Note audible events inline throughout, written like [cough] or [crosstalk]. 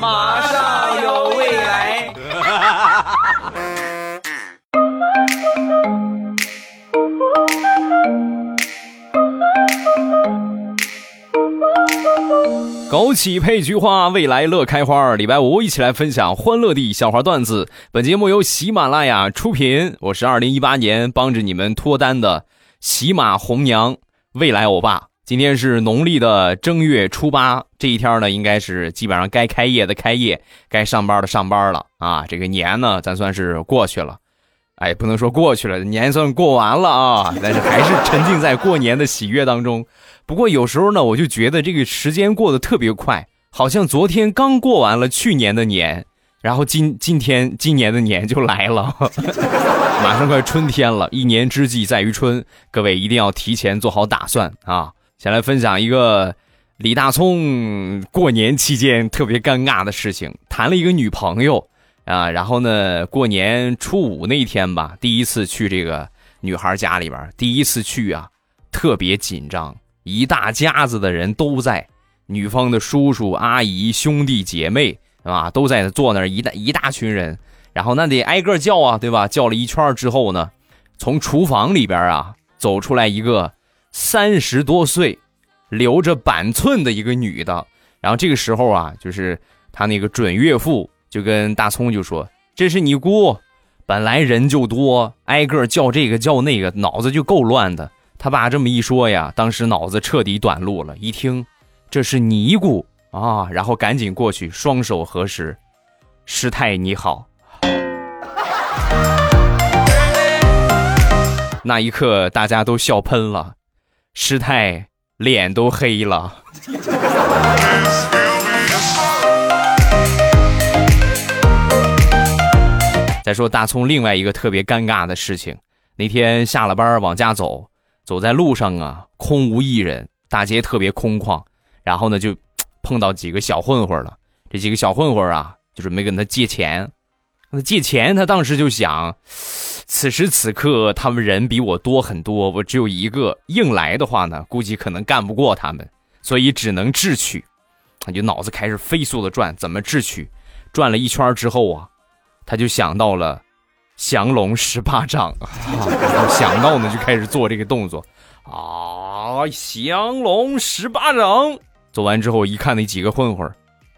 马上有未来。[laughs] 枸杞配菊花，未来乐开花。礼拜五一起来分享欢乐的笑话段子。本节目由喜马拉雅出品，我是二零一八年帮着你们脱单的喜马红娘未来欧巴。今天是农历的正月初八，这一天呢，应该是基本上该开业的开业，该上班的上班了啊。这个年呢，咱算是过去了，哎，不能说过去了，年算过完了啊，但是还是沉浸在过年的喜悦当中。不过有时候呢，我就觉得这个时间过得特别快，好像昨天刚过完了去年的年，然后今今天今年的年就来了，[laughs] 马上快春天了，一年之计在于春，各位一定要提前做好打算啊。先来分享一个李大聪过年期间特别尴尬的事情，谈了一个女朋友啊，然后呢，过年初五那天吧，第一次去这个女孩家里边，第一次去啊，特别紧张，一大家子的人都在，女方的叔叔阿姨兄弟姐妹啊都在坐那儿一大一大群人，然后那得挨个叫啊，对吧？叫了一圈之后呢，从厨房里边啊走出来一个。三十多岁，留着板寸的一个女的，然后这个时候啊，就是他那个准岳父就跟大葱就说：“这是你姑，本来人就多，挨个叫这个叫那个，脑子就够乱的。”他爸这么一说呀，当时脑子彻底短路了。一听这是尼姑啊，然后赶紧过去，双手合十：“师太你好。[laughs] ”那一刻，大家都笑喷了。师太脸都黑了。[laughs] 再说大葱另外一个特别尴尬的事情，那天下了班往家走，走在路上啊，空无一人，大街特别空旷，然后呢就碰到几个小混混了。这几个小混混啊，就准备跟他借钱。那借钱，他当时就想。此时此刻，他们人比我多很多，我只有一个。硬来的话呢，估计可能干不过他们，所以只能智取。他就脑子开始飞速的转，怎么智取？转了一圈之后啊，他就想到了降龙十八掌啊，想到呢就开始做这个动作啊，降龙十八掌。做完之后一看那几个混混，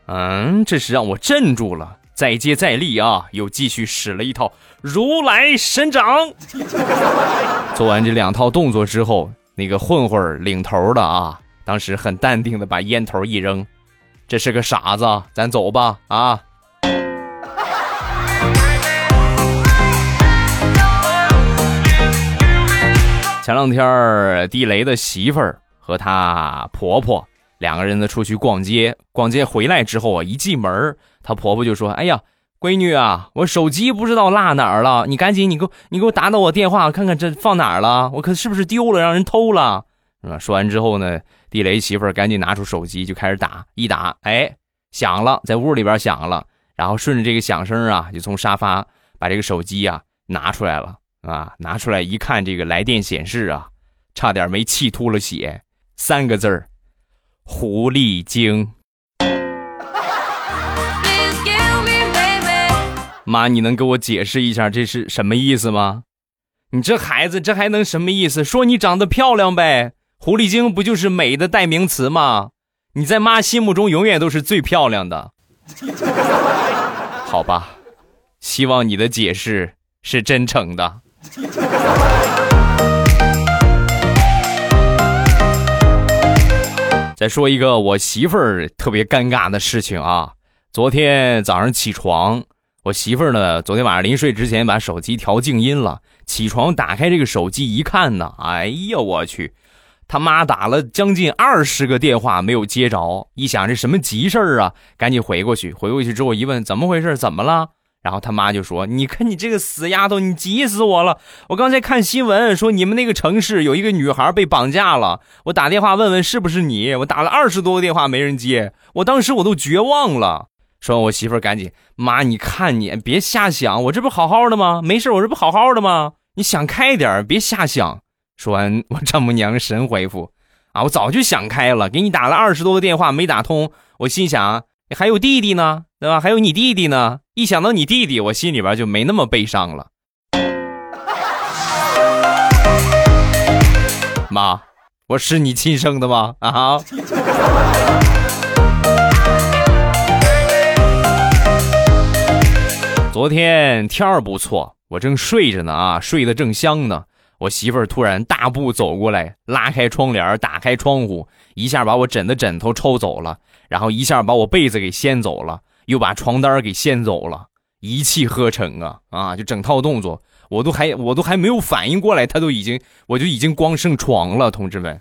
嗯，这是让我镇住了。再接再厉啊！又继续使了一套如来神掌。做完这两套动作之后，那个混混领头的啊，当时很淡定的把烟头一扔：“这是个傻子，咱走吧。”啊。前两天地雷的媳妇儿和她婆婆两个人呢出去逛街，逛街回来之后啊，一进门。她婆婆就说：“哎呀，闺女啊，我手机不知道落哪儿了，你赶紧，你给我，你给我打打我电话，看看这放哪儿了，我可是不是丢了，让人偷了，？”说完之后呢，地雷媳妇儿赶紧拿出手机就开始打，一打，哎，响了，在屋里边响了，然后顺着这个响声啊，就从沙发把这个手机啊拿出来了，啊，拿出来一看，这个来电显示啊，差点没气吐了血，三个字儿，狐狸精。妈，你能给我解释一下这是什么意思吗？你这孩子，这还能什么意思？说你长得漂亮呗，狐狸精不就是美的代名词吗？你在妈心目中永远都是最漂亮的。好吧，希望你的解释是真诚的。再说一个我媳妇儿特别尴尬的事情啊，昨天早上起床。我媳妇儿呢？昨天晚上临睡之前把手机调静音了。起床打开这个手机一看呢，哎呀，我去！他妈打了将近二十个电话没有接着。一想这什么急事儿啊，赶紧回过去。回过去之后一问，怎么回事？怎么了？然后他妈就说：“你看你这个死丫头，你急死我了！我刚才看新闻说你们那个城市有一个女孩被绑架了，我打电话问问是不是你。我打了二十多个电话没人接，我当时我都绝望了。”说，我媳妇儿赶紧妈，你看你别瞎想，我这不好好的吗？没事，我这不好好的吗？你想开点，别瞎想。说完，[laughs] 我丈母娘神回复啊，我早就想开了，给你打了二十多个电话没打通，我心想还有弟弟呢，对吧？还有你弟弟呢，一想到你弟弟，我心里边就没那么悲伤了。[laughs] 妈，我是你亲生的吗？啊！昨天天儿不错，我正睡着呢啊，睡得正香呢。我媳妇儿突然大步走过来，拉开窗帘，打开窗户，一下把我枕的枕头抽走了，然后一下把我被子给掀走了，又把床单给掀走了，一气呵成啊啊！就整套动作，我都还我都还没有反应过来，他都已经我就已经光剩床了，同志们，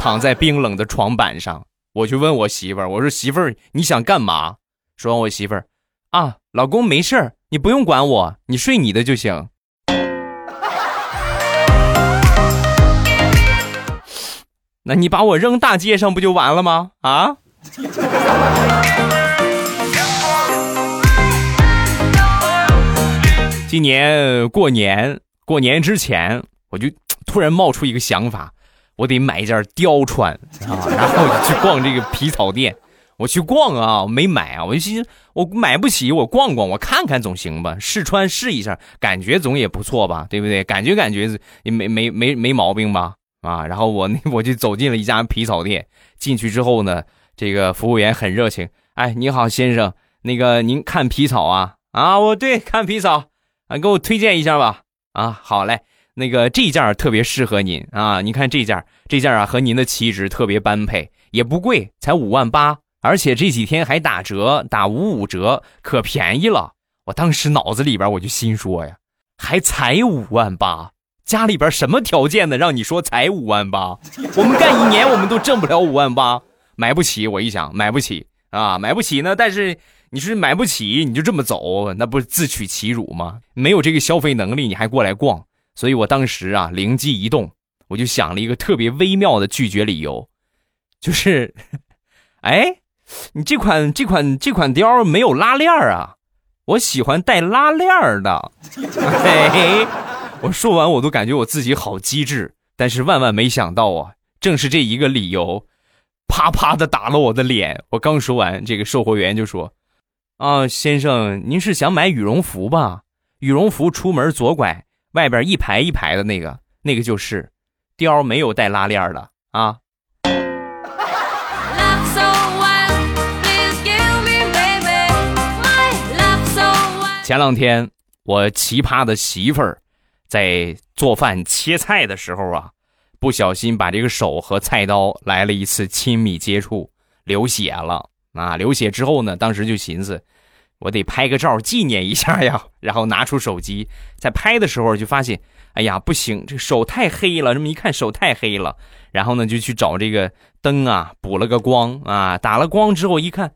躺在冰冷的床板上，我就问我媳妇儿，我说媳妇儿你想干嘛？说完我媳妇儿。啊，老公没事儿，你不用管我，你睡你的就行。那你把我扔大街上不就完了吗？啊！今年过年，过年之前我就突然冒出一个想法，我得买一件貂穿啊，然后就去逛这个皮草店。我去逛啊，我没买啊，我就寻思我买不起，我逛逛，我看看总行吧，试穿试一下，感觉总也不错吧，对不对？感觉感觉也没没没没毛病吧？啊，然后我那我就走进了一家皮草店，进去之后呢，这个服务员很热情，哎，你好先生，那个您看皮草啊？啊，我对看皮草，啊，给我推荐一下吧？啊，好嘞，那个这件特别适合您啊，您看这件，这件啊和您的气质特别般配，也不贵，才五万八。而且这几天还打折，打五五折，可便宜了。我当时脑子里边我就心说呀，还才五万八，家里边什么条件呢？让你说才五万八，我们干一年我们都挣不了五万八，买不起。我一想，买不起啊，买不起呢。但是你说买不起，你就这么走，那不是自取其辱吗？没有这个消费能力，你还过来逛。所以我当时啊，灵机一动，我就想了一个特别微妙的拒绝理由，就是，[laughs] 哎。你这款这款这款貂没有拉链啊？我喜欢带拉链的。[laughs] 嘿，我说完我都感觉我自己好机智，但是万万没想到啊，正是这一个理由，啪啪的打了我的脸。我刚说完，这个售货员就说：“啊，先生，您是想买羽绒服吧？羽绒服出门左拐，外边一排一排的那个，那个就是貂，没有带拉链的啊。”前两天，我奇葩的媳妇儿在做饭切菜的时候啊，不小心把这个手和菜刀来了一次亲密接触，流血了啊！流血之后呢，当时就寻思，我得拍个照纪念一下呀。然后拿出手机，在拍的时候就发现，哎呀，不行，这手太黑了。这么一看，手太黑了，然后呢就去找这个灯啊，补了个光啊，打了光之后一看。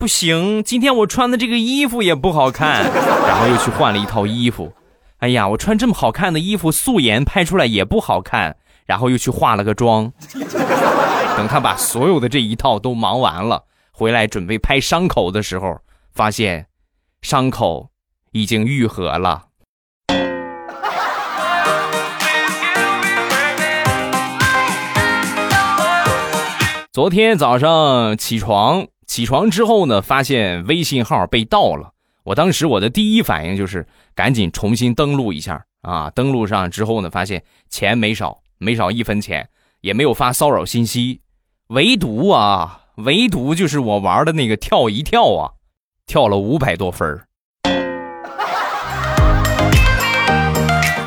不行，今天我穿的这个衣服也不好看，[laughs] 然后又去换了一套衣服。哎呀，我穿这么好看的衣服，素颜拍出来也不好看，然后又去化了个妆。等他把所有的这一套都忙完了，回来准备拍伤口的时候，发现伤口已经愈合了。昨天早上起床。起床之后呢，发现微信号被盗了。我当时我的第一反应就是赶紧重新登录一下啊。登录上之后呢，发现钱没少，没少一分钱，也没有发骚扰信息。唯独啊，唯独就是我玩的那个跳一跳啊，跳了五百多分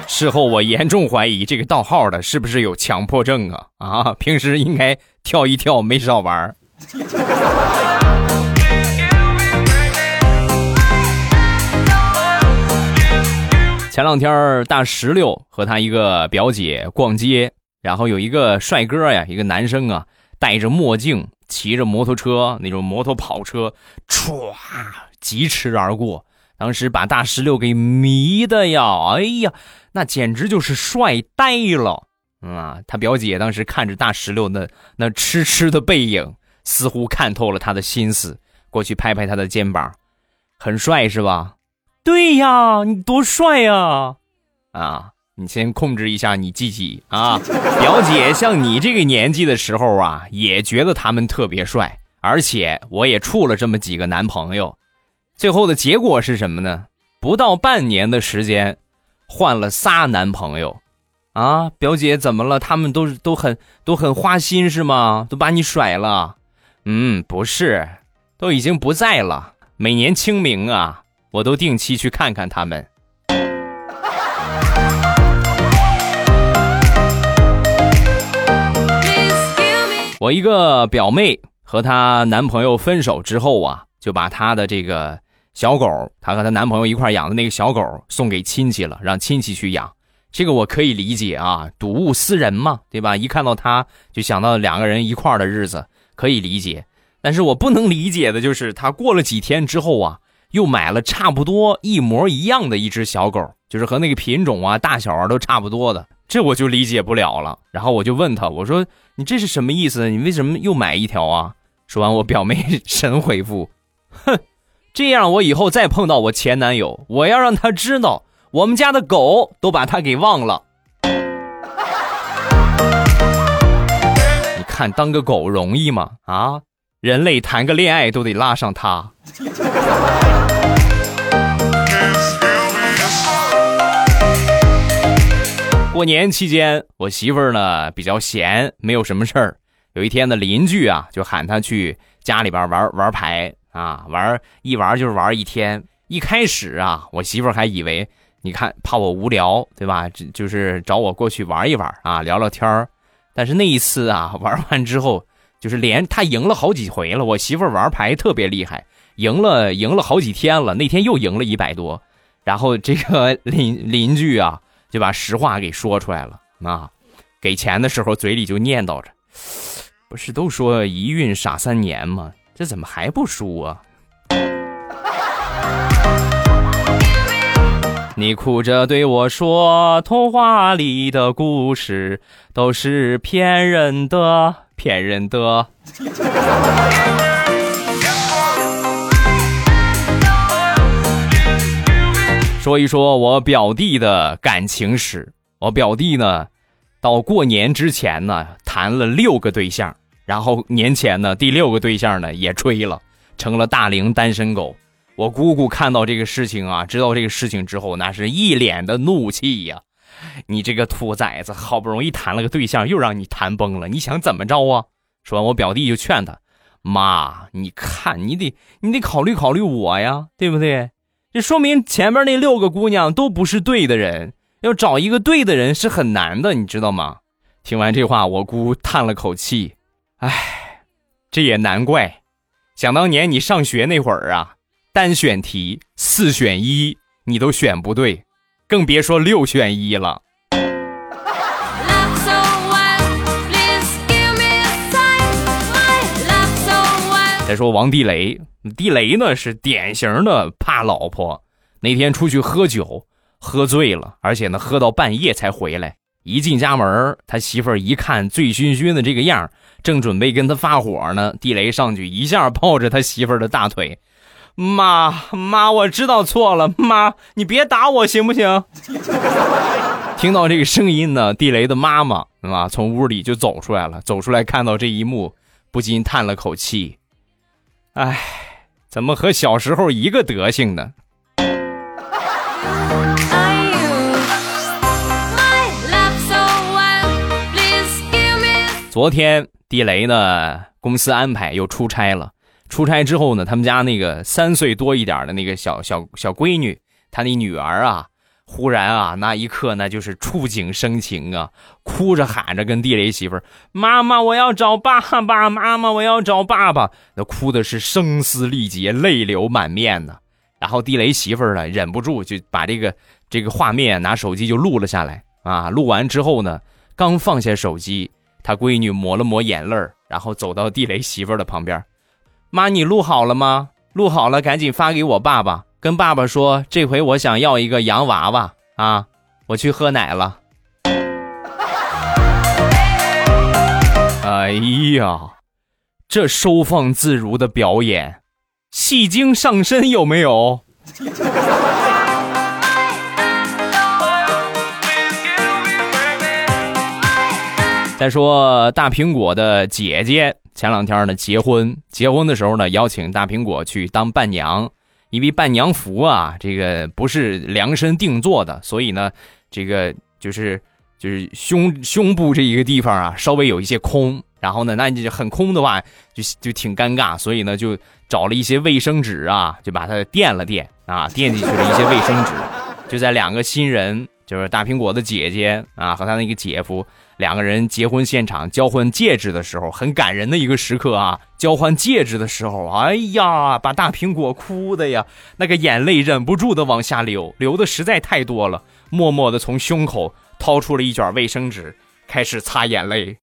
事后我严重怀疑这个盗号的是不是有强迫症啊？啊，平时应该跳一跳没少玩。[laughs] 前两天大石榴和他一个表姐逛街，然后有一个帅哥呀，一个男生啊，戴着墨镜，骑着摩托车，那种摩托跑车，唰疾驰而过，当时把大石榴给迷的呀，哎呀，那简直就是帅呆了啊！他表姐当时看着大石榴那那痴痴的背影。似乎看透了他的心思，过去拍拍他的肩膀，很帅是吧？对呀，你多帅呀！啊，你先控制一下你自己啊！表姐像你这个年纪的时候啊，也觉得他们特别帅而且我也处了这么几个男朋友，最后的结果是什么呢？不到半年的时间，换了仨男朋友。啊，表姐怎么了？他们都都很都很花心是吗？都把你甩了？嗯，不是，都已经不在了。每年清明啊，我都定期去看看他们。我一个表妹和她男朋友分手之后啊，就把她的这个小狗，她和她男朋友一块养的那个小狗送给亲戚了，让亲戚去养。这个我可以理解啊，睹物思人嘛，对吧？一看到他就想到两个人一块的日子，可以理解。但是我不能理解的就是，他过了几天之后啊，又买了差不多一模一样的一只小狗，就是和那个品种啊、大小啊都差不多的，这我就理解不了了。然后我就问他，我说：“你这是什么意思？你为什么又买一条啊？”说完，我表妹神回复：“哼，这样我以后再碰到我前男友，我要让他知道。”我们家的狗都把他给忘了。看，当个狗容易吗？啊，人类谈个恋爱都得拉上他。过年期间，我媳妇儿呢比较闲，没有什么事儿。有一天呢，邻居啊就喊她去家里边玩玩牌啊，玩一玩就是玩一天。一开始啊，我媳妇儿还以为。你看，怕我无聊，对吧？就就是找我过去玩一玩啊，聊聊天儿。但是那一次啊，[laughs] 玩完之后，就是连他赢了好几回了。我媳妇玩牌特别厉害，赢了赢了好几天了。那天又赢了一百多，然后这个 [laughs] 邻邻居啊，就把实话给说出来了啊。给钱的时候嘴里就念叨着：“不是都说一运傻三年吗？这怎么还不输啊？”你哭着对我说：“童话里的故事都是骗人的，骗人的。”说一说我表弟的感情史。我表弟呢，到过年之前呢，谈了六个对象，然后年前呢，第六个对象呢也吹了，成了大龄单身狗。我姑姑看到这个事情啊，知道这个事情之后，那是一脸的怒气呀！你这个兔崽子，好不容易谈了个对象，又让你谈崩了，你想怎么着啊？说完，我表弟就劝他：“妈，你看，你得你得考虑考虑我呀，对不对？这说明前面那六个姑娘都不是对的人，要找一个对的人是很难的，你知道吗？”听完这话，我姑叹了口气：“哎，这也难怪，想当年你上学那会儿啊。”单选题四选一，你都选不对，更别说六选一了。再说王地雷，地雷呢是典型的怕老婆。那天出去喝酒，喝醉了，而且呢喝到半夜才回来。一进家门，他媳妇儿一看醉醺醺的这个样，正准备跟他发火呢，地雷上去一下抱着他媳妇儿的大腿。妈妈，我知道错了，妈，你别打我行不行？[laughs] 听到这个声音呢，地雷的妈妈啊，从屋里就走出来了。走出来看到这一幕，不禁叹了口气：“哎，怎么和小时候一个德行呢？”昨天地雷呢，公司安排又出差了。出差之后呢，他们家那个三岁多一点的那个小小小闺女，她那女儿啊，忽然啊，那一刻那就是触景生情啊，哭着喊着跟地雷媳妇儿：“妈妈，我要找爸爸！妈妈，我要找爸爸！”那哭的是声嘶力竭，泪流满面呢。然后地雷媳妇儿呢，忍不住就把这个这个画面拿手机就录了下来啊。录完之后呢，刚放下手机，他闺女抹了抹眼泪然后走到地雷媳妇儿的旁边。妈，你录好了吗？录好了，赶紧发给我爸爸，跟爸爸说，这回我想要一个洋娃娃啊！我去喝奶了。哎呀，这收放自如的表演，戏精上身有没有？再说大苹果的姐姐前两天呢结婚，结婚的时候呢邀请大苹果去当伴娘，因为伴娘服啊这个不是量身定做的，所以呢这个就是就是胸胸部这一个地方啊稍微有一些空，然后呢那你很空的话就就挺尴尬，所以呢就找了一些卫生纸啊就把它垫了垫啊垫进去了一些卫生纸，就在两个新人就是大苹果的姐姐啊和他那个姐夫。两个人结婚现场交换戒指的时候，很感人的一个时刻啊！交换戒指的时候，哎呀，把大苹果哭的呀，那个眼泪忍不住的往下流，流的实在太多了，默默的从胸口掏出了一卷卫生纸，开始擦眼泪。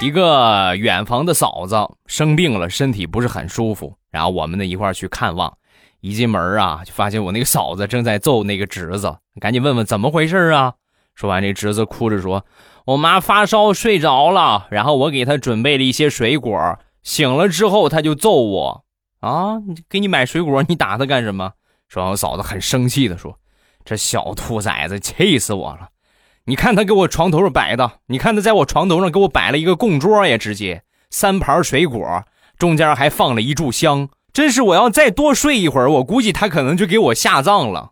一个远房的嫂子生病了，身体不是很舒服，然后我们呢一块去看望。一进门啊，就发现我那个嫂子正在揍那个侄子，赶紧问问怎么回事啊！说完，这侄子哭着说：“我妈发烧睡着了，然后我给她准备了一些水果，醒了之后她就揍我啊！给你买水果，你打她干什么？”说完，我嫂子很生气的说：“这小兔崽子气死我了！你看他给我床头上摆的，你看他在我床头上给我摆了一个供桌呀，直接三盘水果，中间还放了一炷香。”真是，我要再多睡一会儿，我估计他可能就给我下葬了。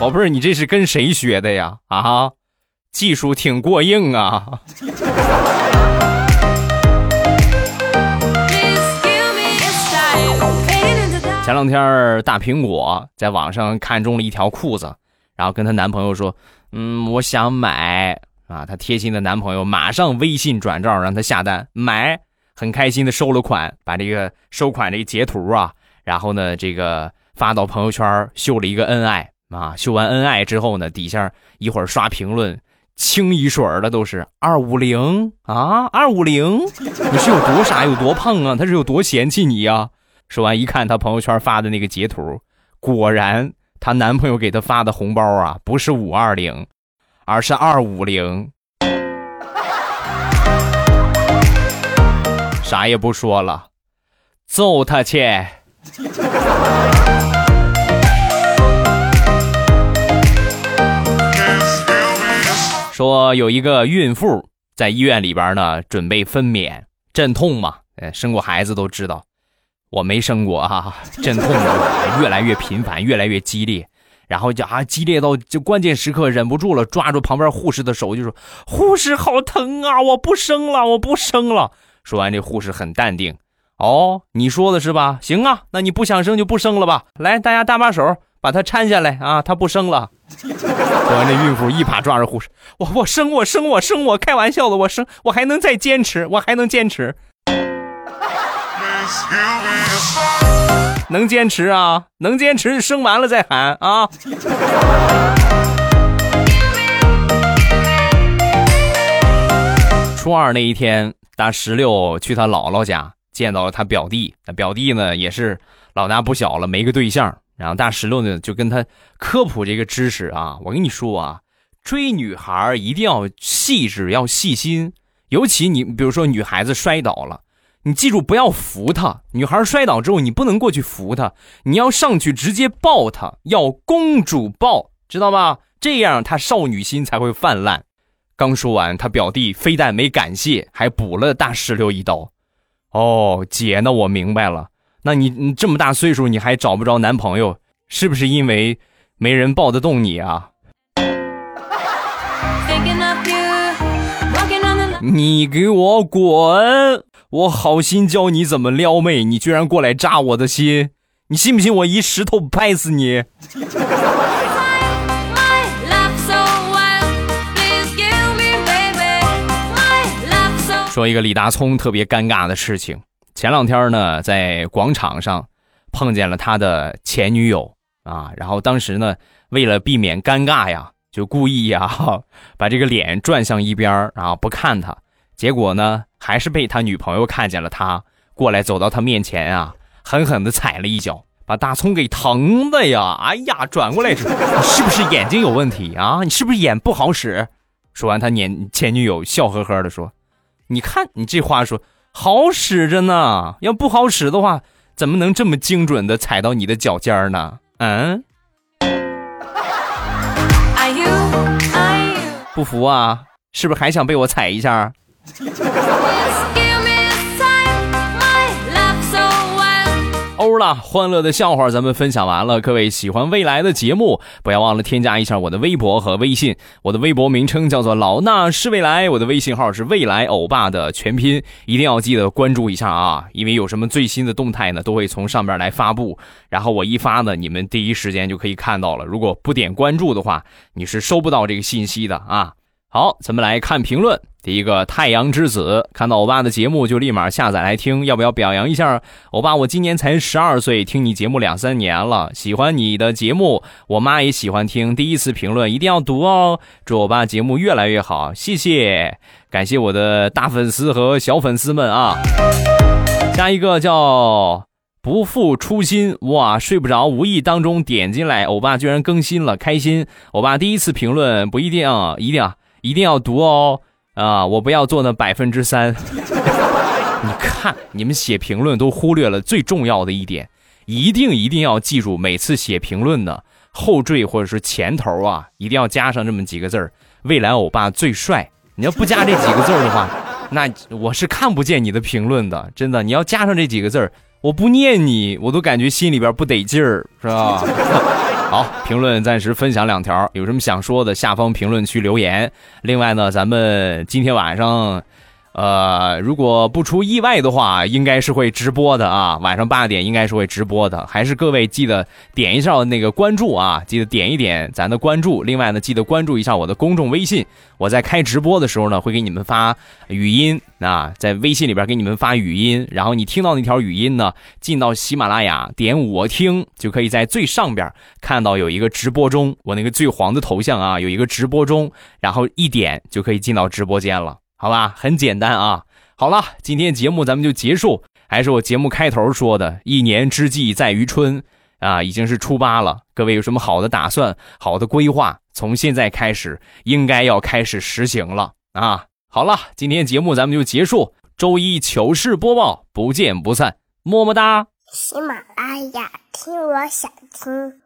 宝贝儿，你这是跟谁学的呀？啊，技术挺过硬啊！[laughs] 前两天大苹果在网上看中了一条裤子，然后跟她男朋友说：“嗯，我想买。”啊，她贴心的男朋友马上微信转账让她下单买，很开心的收了款，把这个收款这个截图啊，然后呢这个发到朋友圈秀了一个恩爱啊，秀完恩爱之后呢，底下一会儿刷评论，清一水儿的都是二五零啊，二五零，你是有多傻有多胖啊？他是有多嫌弃你呀？说完一看他朋友圈发的那个截图，果然她男朋友给她发的红包啊，不是五二零。而是二五零，啥也不说了，揍他去！说有一个孕妇在医院里边呢，准备分娩，阵痛嘛，呃生过孩子都知道，我没生过啊，阵痛越来越频繁，越来越激烈。然后就啊，激烈到就关键时刻忍不住了，抓住旁边护士的手就说：“护士好疼啊，我不生了，我不生了。”说完，这护士很淡定：“哦，你说的是吧？行啊，那你不想生就不生了吧。来，大家搭把手，把她搀下来啊，她不生了。[laughs] ”说完，这孕妇一把抓着护士：“我我生我生我生我，开玩笑的，我生我还能再坚持，我还能坚持。[laughs] ”能坚持啊？能坚持，生完了再喊啊！[laughs] 初二那一天，大石榴去他姥姥家，见到了他表弟。表弟呢，也是老大不小了，没个对象。然后大石榴呢，就跟他科普这个知识啊。我跟你说啊，追女孩一定要细致，要细心。尤其你，比如说女孩子摔倒了。你记住，不要扶她。女孩摔倒之后，你不能过去扶她，你要上去直接抱她，要公主抱，知道吧？这样她少女心才会泛滥。刚说完，他表弟非但没感谢，还补了大石榴一刀。哦，姐，那我明白了。那你你这么大岁数，你还找不着男朋友，是不是因为没人抱得动你啊？你给我滚！我好心教你怎么撩妹，你居然过来扎我的心！你信不信我一石头拍死你？说一个李大聪特别尴尬的事情。前两天呢，在广场上碰见了他的前女友啊，然后当时呢，为了避免尴尬呀，就故意呀把这个脸转向一边然后不看他。结果呢，还是被他女朋友看见了，他过来走到他面前啊，狠狠的踩了一脚，把大葱给疼的呀！哎呀，转过来说：“你是不是眼睛有问题啊？你是不是眼不好使？”说完，他年前女友笑呵呵的说：“你看你这话说好使着呢。要不好使的话，怎么能这么精准的踩到你的脚尖呢？嗯？不服啊？是不是还想被我踩一下？[laughs] 欧了，欢乐的笑话咱们分享完了。各位喜欢未来的节目，不要忘了添加一下我的微博和微信。我的微博名称叫做老衲是未来，我的微信号是未来欧巴的全拼，一定要记得关注一下啊！因为有什么最新的动态呢，都会从上边来发布。然后我一发呢，你们第一时间就可以看到了。如果不点关注的话，你是收不到这个信息的啊。好，咱们来看评论。第一个太阳之子看到欧巴的节目就立马下载来听，要不要表扬一下欧巴？我今年才十二岁，听你节目两三年了，喜欢你的节目，我妈也喜欢听。第一次评论一定要读哦，祝欧巴节目越来越好，谢谢，感谢我的大粉丝和小粉丝们啊！下一个叫不负初心，哇，睡不着，无意当中点进来，欧巴居然更新了，开心！欧巴第一次评论不一定，一定啊。一定要读哦，啊，我不要做那百分之三。[laughs] 你看，你们写评论都忽略了最重要的一点，一定一定要记住，每次写评论的后缀或者是前头啊，一定要加上这么几个字儿：“未来欧巴最帅。”你要不加这几个字儿的话，[laughs] 那我是看不见你的评论的，真的。你要加上这几个字儿，我不念你，我都感觉心里边不得劲儿，是吧？好，评论暂时分享两条，有什么想说的，下方评论区留言。另外呢，咱们今天晚上。呃，如果不出意外的话，应该是会直播的啊，晚上八点应该是会直播的。还是各位记得点一下那个关注啊，记得点一点咱的关注。另外呢，记得关注一下我的公众微信，我在开直播的时候呢，会给你们发语音啊，在微信里边给你们发语音。然后你听到那条语音呢，进到喜马拉雅，点我听，就可以在最上边看到有一个直播中，我那个最黄的头像啊，有一个直播中，然后一点就可以进到直播间了。好吧，很简单啊。好了，今天节目咱们就结束。还是我节目开头说的，一年之计在于春啊，已经是初八了。各位有什么好的打算、好的规划？从现在开始，应该要开始实行了啊。好了，今天节目咱们就结束。周一糗事播报，不见不散，么么哒。喜马拉雅，听我想听。